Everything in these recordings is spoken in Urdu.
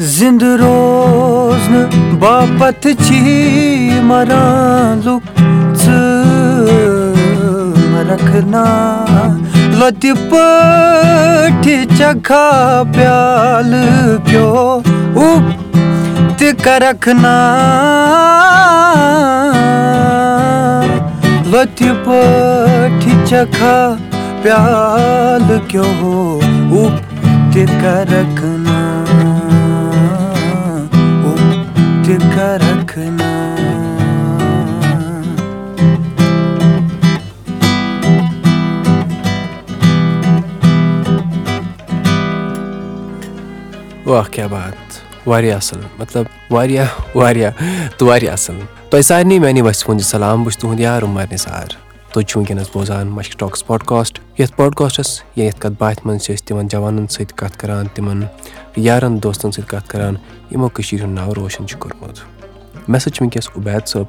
زندٕ روزنہٕ باپتھ چھی مران لُکھ رکھنا۔ لۄتہِ پٲٹھۍ چکھا پیالہٕ کیو اُپ تہِ کرکھ نا لۄتہِ چکھا پیالہٕ کیو اُپ تہِ کرکھ نا رکھنا۔ واہ کیٛاہ بات۔ واریاہ اَصٕل۔ مطلب واریاہ واریاہ تہٕ واریاہ اَصٕل۔ تۄہہِ سارنٕے میانہِ وَسہِ ہُنٛد سلام بہٕ چھُس تُہُنٛد یار، عُمر نثار۔ تُہۍ چھِو وٕنکیٚنَس بوزان مشک ٹاکٕس پاڈکاسٹ یَتھ پاڈکاسٹَس یا یَتھ کَتھ باتھِ منٛز چھِ أسۍ تِمَن جوانَن سۭتۍ کَتھ کَران تِمَن یارَن دوستَن سۭتۍ کَتھ کَران یِمو کٔشیٖرِ ہُنٛد ناو روشَن چھُ کوٚرمُت مےٚ سۭتۍ چھُ وٕنکیٚس عُبید صٲب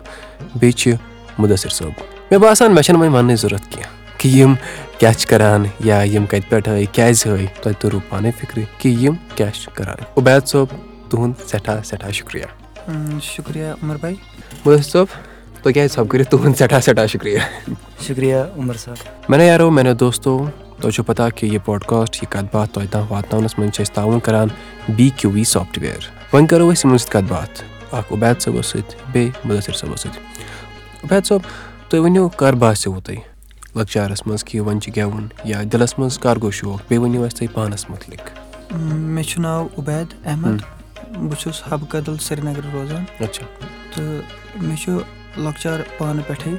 بیٚیہِ چھِ مُدثر صٲب۔ مےٚ باسان مےٚ چھَنہٕ وۄنۍ وَننٕچ ضوٚرَتھ کینٛہہ کہِ یِم کیٛاہ چھِ کَران یا یِم کَتہِ پٮ۪ٹھ ہٲے کیٛازِ ہٲے تۄہہِ توٚروٕ پانَے فِکرِ کہِ یِم کیٛاہ چھِ کَران۔ عُبید صٲب تُہُنٛد سٮ۪ٹھاہ سٮ۪ٹھاہ شُکریہ۔ شُکریہ عمر بھاے مُدثر صٲب تُہۍ کیٛازِ صٲب کٔرِو تُہُنٛد سٮ۪ٹھاہ سٮ۪ٹھاہ شُکریہ۔ شُکریہ عمر صٲب۔ مےٚ یارو میانیو دوستو تۄہہِ چھُو پَتہ کہِ یہِ پاڈکاسٹ یہِ کَتھ باتھ تۄہہِ تام واتناونَس منٛز چھِ أسۍ تعاوُن کَران بی کیوٗ وی سافٹوِیَر وۄنۍ کَرو أسۍ یِمَن سۭتۍ کَتھ باتھ۔ اَکھ عُبید صٲبَس سۭتۍ بیٚیہِ مُدثر صٲبَس سۭتۍ عُبید صٲب تُہۍ ؤنِو کَر باسیٚووُ تۄہہِ لۄکچارَس منٛز کہِ وۄنۍ چھِ گٮ۪وُن یا دِلَس منٛز کَر گوٚو شوق بیٚیہِ ؤنِو اَسہِ تُہۍ پانَس مُتعلِق مےٚ چھُ ناو عُبید احمد بہٕ چھُس حبہٕ کدل سرینگرٕ روزان اچھا تہٕ مےٚ چھُ لۄکچار پانہٕ پٮ۪ٹھٕے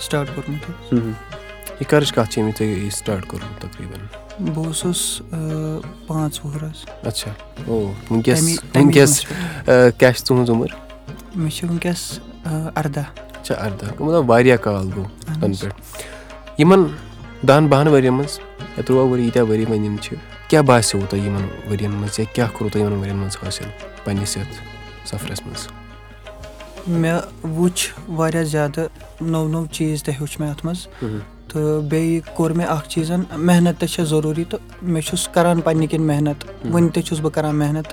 سٹاٹ کوٚرمُت یہِ کَرٕچ کَتھ چھِ أمِس تۄہہِ سٹاٹ کوٚرمُت تقریٖبن بہٕ اوسُس پانٛژھ وُہُر حظ۔ اچھا۔ او وٕنکیٚس وٕنکیٚس کیٛاہ چھِ تُہُنٛز عُمر؟ مےٚ چھِ وٕنکیٚس اَرداہ۔ اچھا اَرداہ۔ مطلب واریاہ کال گوٚو تَنہٕ پٮ۪ٹھ۔ یِمن دہن بہن ؤرین منٛز یا تُرٛواہ ؤری ییٖتیٛاہ ؤری وۄنۍ یِم چھِ کیٛاہ باسیٚووُ تۄہہِ یِمن ؤرین منٛز یا کیٛاہ کوٚروٕ تۄہہِ یِمن ؤرین منٛز حٲصِل پنٕنِس یَتھ سفرس منٛز؟ مےٚ وٕچھ واریاہ زیادٕ نوٚو نوٚو چیٖز تہِ ہیوٚچھ مےٚ اَتھ منٛز۔ تہٕ بیٚیہِ کوٚر مےٚ اکھ چیٖزن محنت تہِ چھےٚ ضروٗری تہٕ مےٚ چھُس کران پنٕنہِ کِنۍ محنت۔ وُنہِ تہِ چھُس بہٕ کران محنت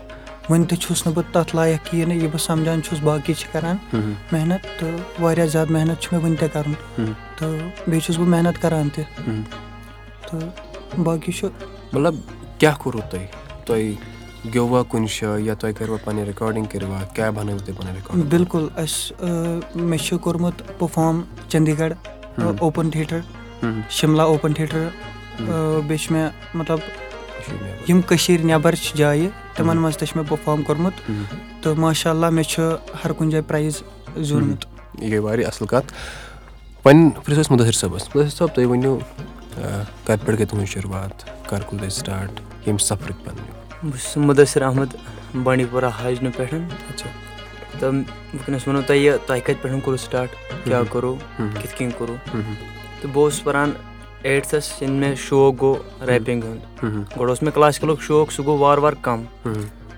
وُنہِ تہِ چھُس نہٕ بہٕ تَتھ لایق کِہینۍ یہِ بہٕ سَمجان چھُس باقٕے چھِ کران محنت تہٕ واریاہ زیادٕ محنت چھُ مےٚ وُنہِ تہِ کَرُن۔ تہٕ بیٚیہِ چھُس بہٕ محنت کران تہِ۔ تہٕ باقٕے چھُ۔ مطلب کیٛاہ کوٚروٕ تۄہہِ؟ تۄہہِ گیوا کُنہِ جایہِ یا تۄہہِ کٔروا پَنٕنۍ رِکاڈِنٛگ کٔروا؟ کیب بَنٲوِو تُہۍ پَنٕنۍ رِکاڈِنٛگ بِلکُل اَسہِ مےٚ چھُ کوٚرمُت perform Chandigarh open theatre. Shimla open theatre بیٚیہِ چھُ مےٚ مطلب یِم کٔشیٖر نیٚبر چھِ جایہِ تِمن منٛز تہِ چھُ مےٚ پٔرفارم کوٚرمُت تہٕ ماشاء اللہ مےٚ چھُ ہر کُنہِ جایہِ پرایز زیوٗنمُت یہِ گٔے واریاہ اَصٕل کَتھ وۄنۍ پرٛژھو أسۍ مُدثر صٲبَس مُدثر صٲب تُہۍ ؤنِو کَتہِ پٮ۪ٹھ گٔے تُہٕنٛز شُروعات کَر کوٚر تۄہہِ سٹاٹ ییٚمہِ سفرٕکۍ پَنٕنہِ بہٕ چھُس مُدثر احمد بانڈی پورہ ہاجنہٕ پٮ۪ٹھ اچھا۔ تہٕ وٕنکیٚنس وَنو تۄہہِ یہِ تۄہہِ کَتہِ پٮ۪ٹھ کوٚروٕ سٹاٹ کیاہ کوٚروٕ کِتھ کٔنۍ کوٚروٕ تہٕ بہٕ اوسُس پَران ایٹتھس ییٚلہِ مےٚ شوق گوٚو ریپِنٛگ ہُنٛد۔ گۄڈٕ اوس مےٚ کلاسِکلُک شوق سُہ گوٚو وارٕ وارٕ کَم۔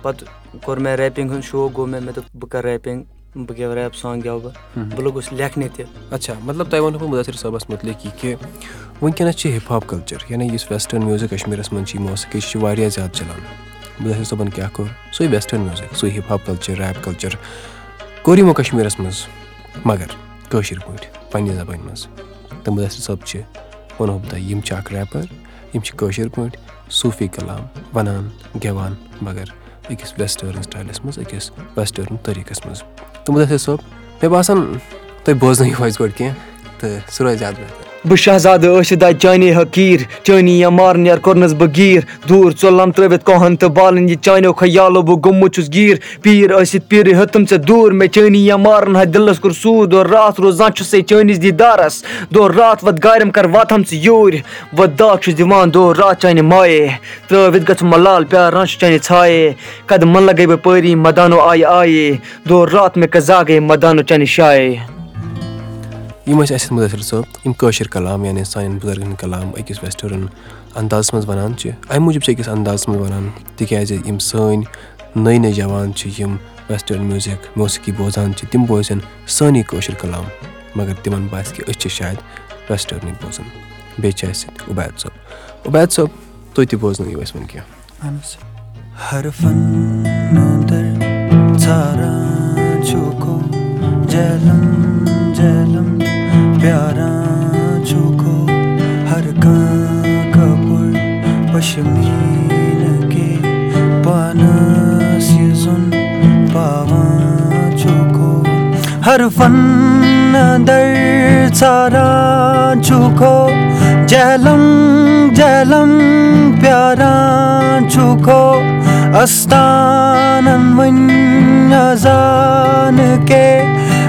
پَتہٕ کوٚر مےٚ ریپِنٛگ ہُنٛد شوق گوٚو مےٚ مےٚ دوٚپ بہٕ کَرٕ ریپِنٛگ بہٕ گٮ۪و ریپ سانٛگ گٮ۪وٕ بہٕ۔ بہٕ لوٚگُس لیکھنہِ تہِ۔ اچھا مطلب تۄہہِ وَنہو بہٕ مُدثر صٲبَس مُتعلِق یہِ کہِ وٕنکیٚنَس چھِ ہِپ ہاپ کَلچَر یعنی یُس ویسٹٲرٕن میوٗزِک کَشمیٖرَس منٛز چھِ یہِ موسیٖقی چھِ واریاہ زیادٕ چَلان۔ مُدثر صٲبَن کیٛاہ کوٚر؟ سُے ویسٹٲرٕن میوٗزِک سُے hip hop culture rap culture کوٚر یِمو کَشمیٖرَس منٛز مگر کٲشِر پٲٹھۍ پنٛنہِ زبٲنۍ منٛز۔ تہٕ مُدثر صٲب چھِ۔ وَنہو بہٕ تۄہہِ یِم چھِ اَکھ ریپَر، یِم چھِ کٲشِر پٲٹھۍ صوٗفی کلام، وَنان گٮ۪وان مگر أکِس وٮ۪سٹٲرٕن سٹایلَس منٛز أکِس وٮ۪سٹٲرٕن طٔریٖقَس منٛز۔ تہٕ مُدثر صٲب مےٚ باسان تُہۍ بوزنٲیِو اَسہِ گۄڈٕ کینٛہہ تہٕ سُہ روزِ زیادٕ بہتر۔ بہٕ شہزادٕ ٲسِتھ دَزِ چانے حقیٖر چٲنی یا مارنیر کوٚرنَس بہٕ گیٖر دوٗر ژوٚلَم ترٲوِتھ کوہَن تہٕ بالَن یہِ چانیو خیالو بہٕ گوٚمُت چھُس گیٖر پیٖر ٲسِتھ پیٖرٕ ہیوٚتُم ژےٚ دوٗر مےٚ چٲنی یا مارَن ہا دِلَس کوٚر سوٗد اور راتھ روزان چھُسے چٲنِس دیٖدارَس دۄہ راتھ وَتھ گارٮ۪م کَر واتہٕ ژٕ یوٗرۍ وَتھ داغ چھُس دِوان دۄہ راتھ چانہِ مایے ترٛٲوِتھ گژھُم مَلال پیاران چھُ چانہِ ژھایے قدٕ مَن لَگے بہٕ پٲری مدانو آیہِ آیے دۄہ راتھ مےٚ کَزاگے مدانو چانہِ شایے یِم ٲسۍ اَسہِ مُدثر صٲب، یِم کٲشِر کَلام یعنی سانٮ۪ن بُزرگَن ہٕنٛدۍ کَلام أکِس ویسٹٲرٕن اَندازَس منٛز وَنان چھِ، اَمہِ موٗجوٗب چھِ أکِس اَندازَس منٛز وَنان، تِکیٛازِ یِم سٲنۍ نٔے نٔے جوان چھِ، یِم ویسٹٲرٕن میوٗزِک، موسیٖقی بوزان چھِ، تِم بوزن سٲنی کٲشِر کَلام، مگر تِمَن باسہِ کہِ أسۍ چھِ شاید ویسٹٲرنٕے بوزان۔ بیٚیہِ چھِ اَسہِ سۭتۍ عُبید صٲب۔ عُبید صٲب تُہۍ تہِ بوزنٲیِو اَسہِ وۄنۍ کینٛہہ۔ اہن حظ۔ ژھاران چھُکھو جہلم جہلم پیاران چھُکھو ہر کانٛہہ کپُر پشمیٖن کے پانس یہِ زوٚن پاوان ہر فن اندر ژھاران چھُکھو جہلم جہلم پیاران چھُکھو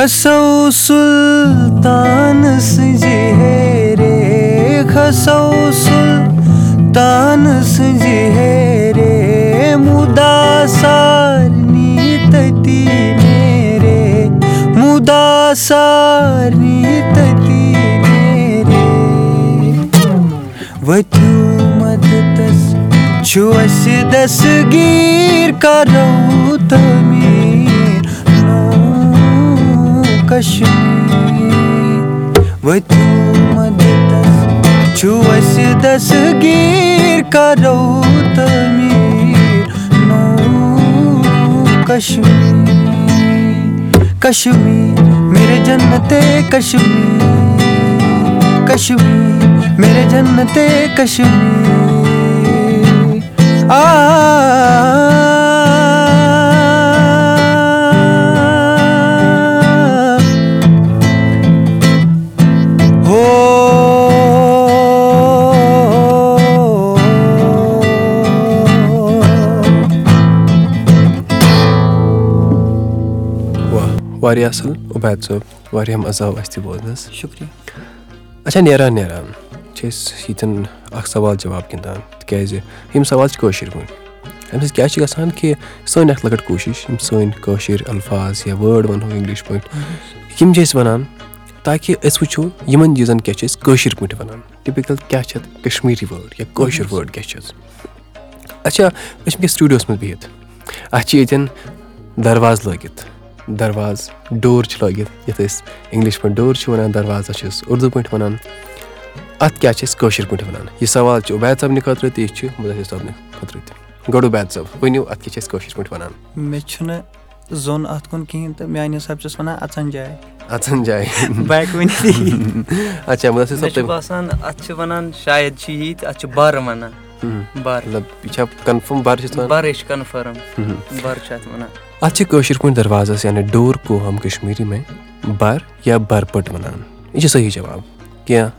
کھسو سلطان سٕنٛزِ ہیرے کھسو سلطان سٕنٛزِ ہیرے مُدا سارنی تٔتی نیرے مُدا سارنی تٔتی نیرے ؤتھِو مدتس چھُ اَسہِ دستگیٖر کرو تعمیٖر نوٚو کشمیٖر ؤتھِو مدتس چھُ اَسہِ دستگیٖر کرو تعمیٖر نوٚو کشمیٖر کشمیٖر میرے جنتے کشمیٖر کشمیٖر میرے جنتے کشمیٖر واریاہ اَصٕل عُبید صٲب واریاہ مَزٕ آو اَسہِ تہِ بوزنَس شُکریہ۔ اچھا نیران نیران چھِ أسۍ ییٚتٮ۪ن اَکھ سوال جواب گِنٛدان۔ تِکیٛازِ یِم سوال چھِ کٲشِر پٲٹھۍ اَمہِ سۭتۍ کیٛاہ چھِ گژھان کہِ سٲنۍ اَکھ لۄکٕٹ کوٗشِش یِم سٲنۍ کٲشِر الفاظ یا وٲڈ وَنہو اِنٛگلِش پٲٹھۍ یِم چھِ أسۍ وَنان تاکہِ أسۍ وٕچھو یِمَن چیٖزَن کیٛاہ چھِ أسۍ کٲشِر پٲٹھۍ وَنان۔ ٹِپِکَل کیٛاہ چھِ اَتھ کشمیٖری وٲڈ یا کٲشِر وٲڈ کیٛاہ چھِ حظ اچھا أسۍ چھِ وٕنکٮ۪س سٹوٗڈیوَس منٛز بِہِتھ اَتھ چھِ ییٚتٮ۪ن دَرواز لٲگِتھ دَرواز ڈور چھِ لٲگِتھ یَتھ أسۍ اِنٛگلِش پٲٹھۍ ڈور چھِ وَنان دَروازَس چھِ أسۍ اُردو پٲٹھۍ وَنان۔ اَتھ کیٛاہ چھِ أسۍ کٲشِر پٲٹھۍ وَنان؟ یہِ سوال چھُ عُبید صٲبنہِ خٲطرٕ تہِ یہِ چھُ مُدثر صٲبنہِ خٲطرٕ تہِ۔ گۄڈٕ عُبید صٲب ؤنِو اَتھ کیٛاہ چھِ أسۍ کٲشِر پٲٹھۍ وَنان؟ مےٚ چھُنہٕ زوٚن اَتھ کُن کِہیٖنۍ تہٕ میانہِ حِسابہٕ چھُس وَنان اَژَن جاے۔ اَژَن جاے۔ بہٕ ہٮ۪کہٕ ؤنِتھ اچھا مُدثر صٲب تُہۍ باسان اَتھ چھِ وَنان شاید چھِ یی تہٕ اَتھ چھِ بَر وَنان۔ بَر۔ مطلب یہِ چھا کَنفٲرٕم بَر چھِ وَنان؟ بَرٕے چھِ کَنفٲرٕم بَر چھِ اَتھ وَنان۔ اَتھ چھِ کٲشِر پٲٹھۍ دَروازَس یعنی ڈور کو ہم کشمیٖری میں بَر یا بَر پٔٹ وَنان یہِ چھِ صحیح جواب۔ کینٛہہ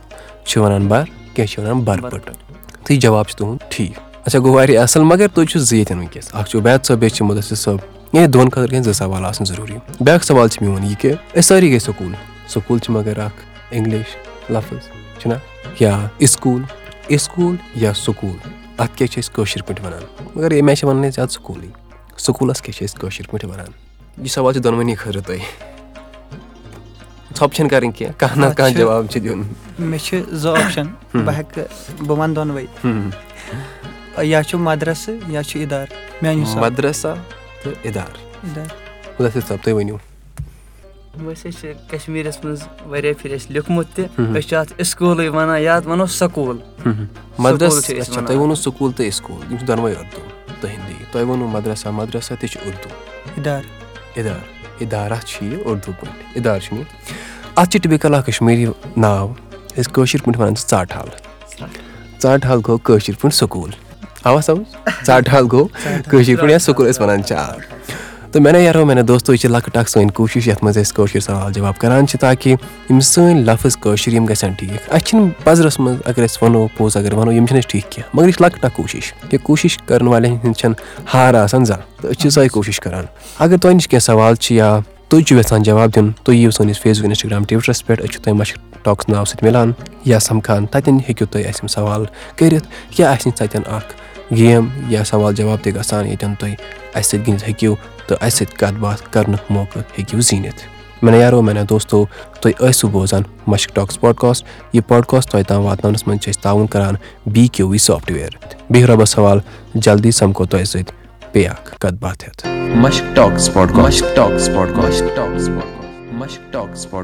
چھِ وَنان بَر کینٛہہ چھِ وَنان بَر تہٕ یہِ جواب چھُ تُہُنٛد ٹھیٖک۔ اچھا گوٚو واریاہ اَصٕل مگر تُہۍ چھِو زٕ ییٚتٮ۪ن وٕنکٮ۪س اَکھ چھُ عُبید صٲب بیٚیہِ چھِ مُدثر صٲب یعنی دۄن خٲطرٕ گژھن زٕ سوال آسٕنۍ ضروٗری۔ بیٛاکھ سوال چھُ میون یہِ کہِ أسۍ سٲری گٔے سکوٗل سکوٗل چھِ مگر اَکھ اِنٛگلِش لفظ چھُنہ یا اِسکوٗل اِسکوٗل یا سکوٗل۔ اَتھ کیٛاہ چھِ أسۍ کٲشِر پٲٹھۍ وَنان مگر ییٚمہِ آیہِ چھِ وَنان أسۍ زیادٕ سکوٗلٕے سکوٗلَس کیٛاہ چھِ أسۍ کٲشِر پٲٹھۍ وَنان یہِ سوال چھُ دۄنوٕنی خٲطرٕ تۄہہِ ژھۄپہٕ چھَنہٕ کَرٕنۍ کینٛہہ کانٛہہ نَتہٕ کانٛہہ جواب چھُ دیُن مےٚ چھِ زٕ آپشَن بہٕ ہٮ۪کہٕ بہٕ وَنہٕ دۄنوَے یا چھُ مَدرَسہٕ یا چھُ اِدارٕ میانہِ حِسابہٕ مدرسا تہٕ اِدار اِدارٕ مُدثر صٲب تُہۍ ؤنِو ویسے چھِ کَشمیٖرَس منٛز واریاہ پھِرِ اَسہِ لیوٗکھمُت تہِ أسۍ چھِ اَتھ اِسکوٗلٕے وَنان یا اَتھ وَنو سکوٗل مدرس چھِ أسۍ وَنان. تۄہہِ ووٚنوُ سکوٗل تہٕ اِسکوٗل یِم چھِ دۄنوَے اُردو تہٕ ہِندی تۄہہِ ووٚنوُ مدرسا مدرسا تہِ چھُ اُردو۔ اِدارٕ۔ اِدار۔ اِدارا چھِ یہِ اُردو پٲٹھۍ اِدار چھُنہٕ یہِ۔ اَتھ چھِ ٹِپِکَل اَکھ کَشمیٖری ناو۔ أسۍ کٲشِر پٲٹھۍ وَنان چھِ ژاٹ حال ژاٹ حال گوٚو کٲشِر پٲٹھۍ سکوٗل۔ آوا سَمٕجھ ژاٹ حال گوٚو کٲشِر پٲٹھۍ یا سکوٗل ٲسۍ وَنان چھِ آ تو میں نے یارو میں نے دوستو یہ لۄکٕٹ اکھ سٲنۍ کوٗشِش یَتھ منٛز أسۍ کٲشِر سوال جواب کران چھِ تاکہِ یِم سٲنۍ لفظ کٲشِر یِم گژھن ٹھیٖک اَسہِ چھِنہٕ پزرس منٛز اگر أسۍ وَنو پوٚز اگر وَنو یِم چھِنہٕ اَسہِ ٹھیٖک مگر یہِ چھِ لۄکٕٹ اکھ کوٗشِش، یہِ کوٗشِش کرن والٮ۪ن ہِنٛز چھنہٕ ہار آسان زانٛہہ تہٕ أسۍ چھِ سۄے کوٗشِش کران۔ اگر تۄہہِ نِش کینٛہہ سوال چھِ یا تُہۍ چھِو یژھان جواب دیُن تُہۍ یِیِو سٲنِس فیس بُک اِنسٹاگرام ٹُوِٹرس پٮ۪ٹھ أسۍ چھِ تۄہہِ مشک ٹاکٕس ناو سۭتۍ مِلان۔ یا سمکھان تتٮ۪ن ہیٚکِو تُہۍ اَسہِ یِم سوال کٔرِتھ یا اَسہِ نِش تتٮ۪ن اکھ گیم، یا سوال جواب تہِ گژھان ییٚتٮ۪ن تُہۍ اَسہِ سۭتۍ گِنٛدِتھ ہیٚکِو تہٕ اَسہِ سۭتۍ کتھ باتھ کرنُک موقعہٕ ہیٚکِو زیٖنِتھ۔ مےٚ نے یارو مےٚ نے دوستو تُہۍ ٲسِو بوزان مشک ٹاکٕس پاڈکاسٹ یہِ پاڈکاسٹ تۄہہِ تام واتناونس منٛز چھِ أسۍ تعاوُن کران بی کیو وی سافٹوِیر۔ بِہِو رۄبس حوال جلدی سمکھو تۄہہِ سۭتۍ بیٚیہِ اکھ کتھ باتھ ہٮ۪تھ Mushk talks talks talks podcast Mushk talks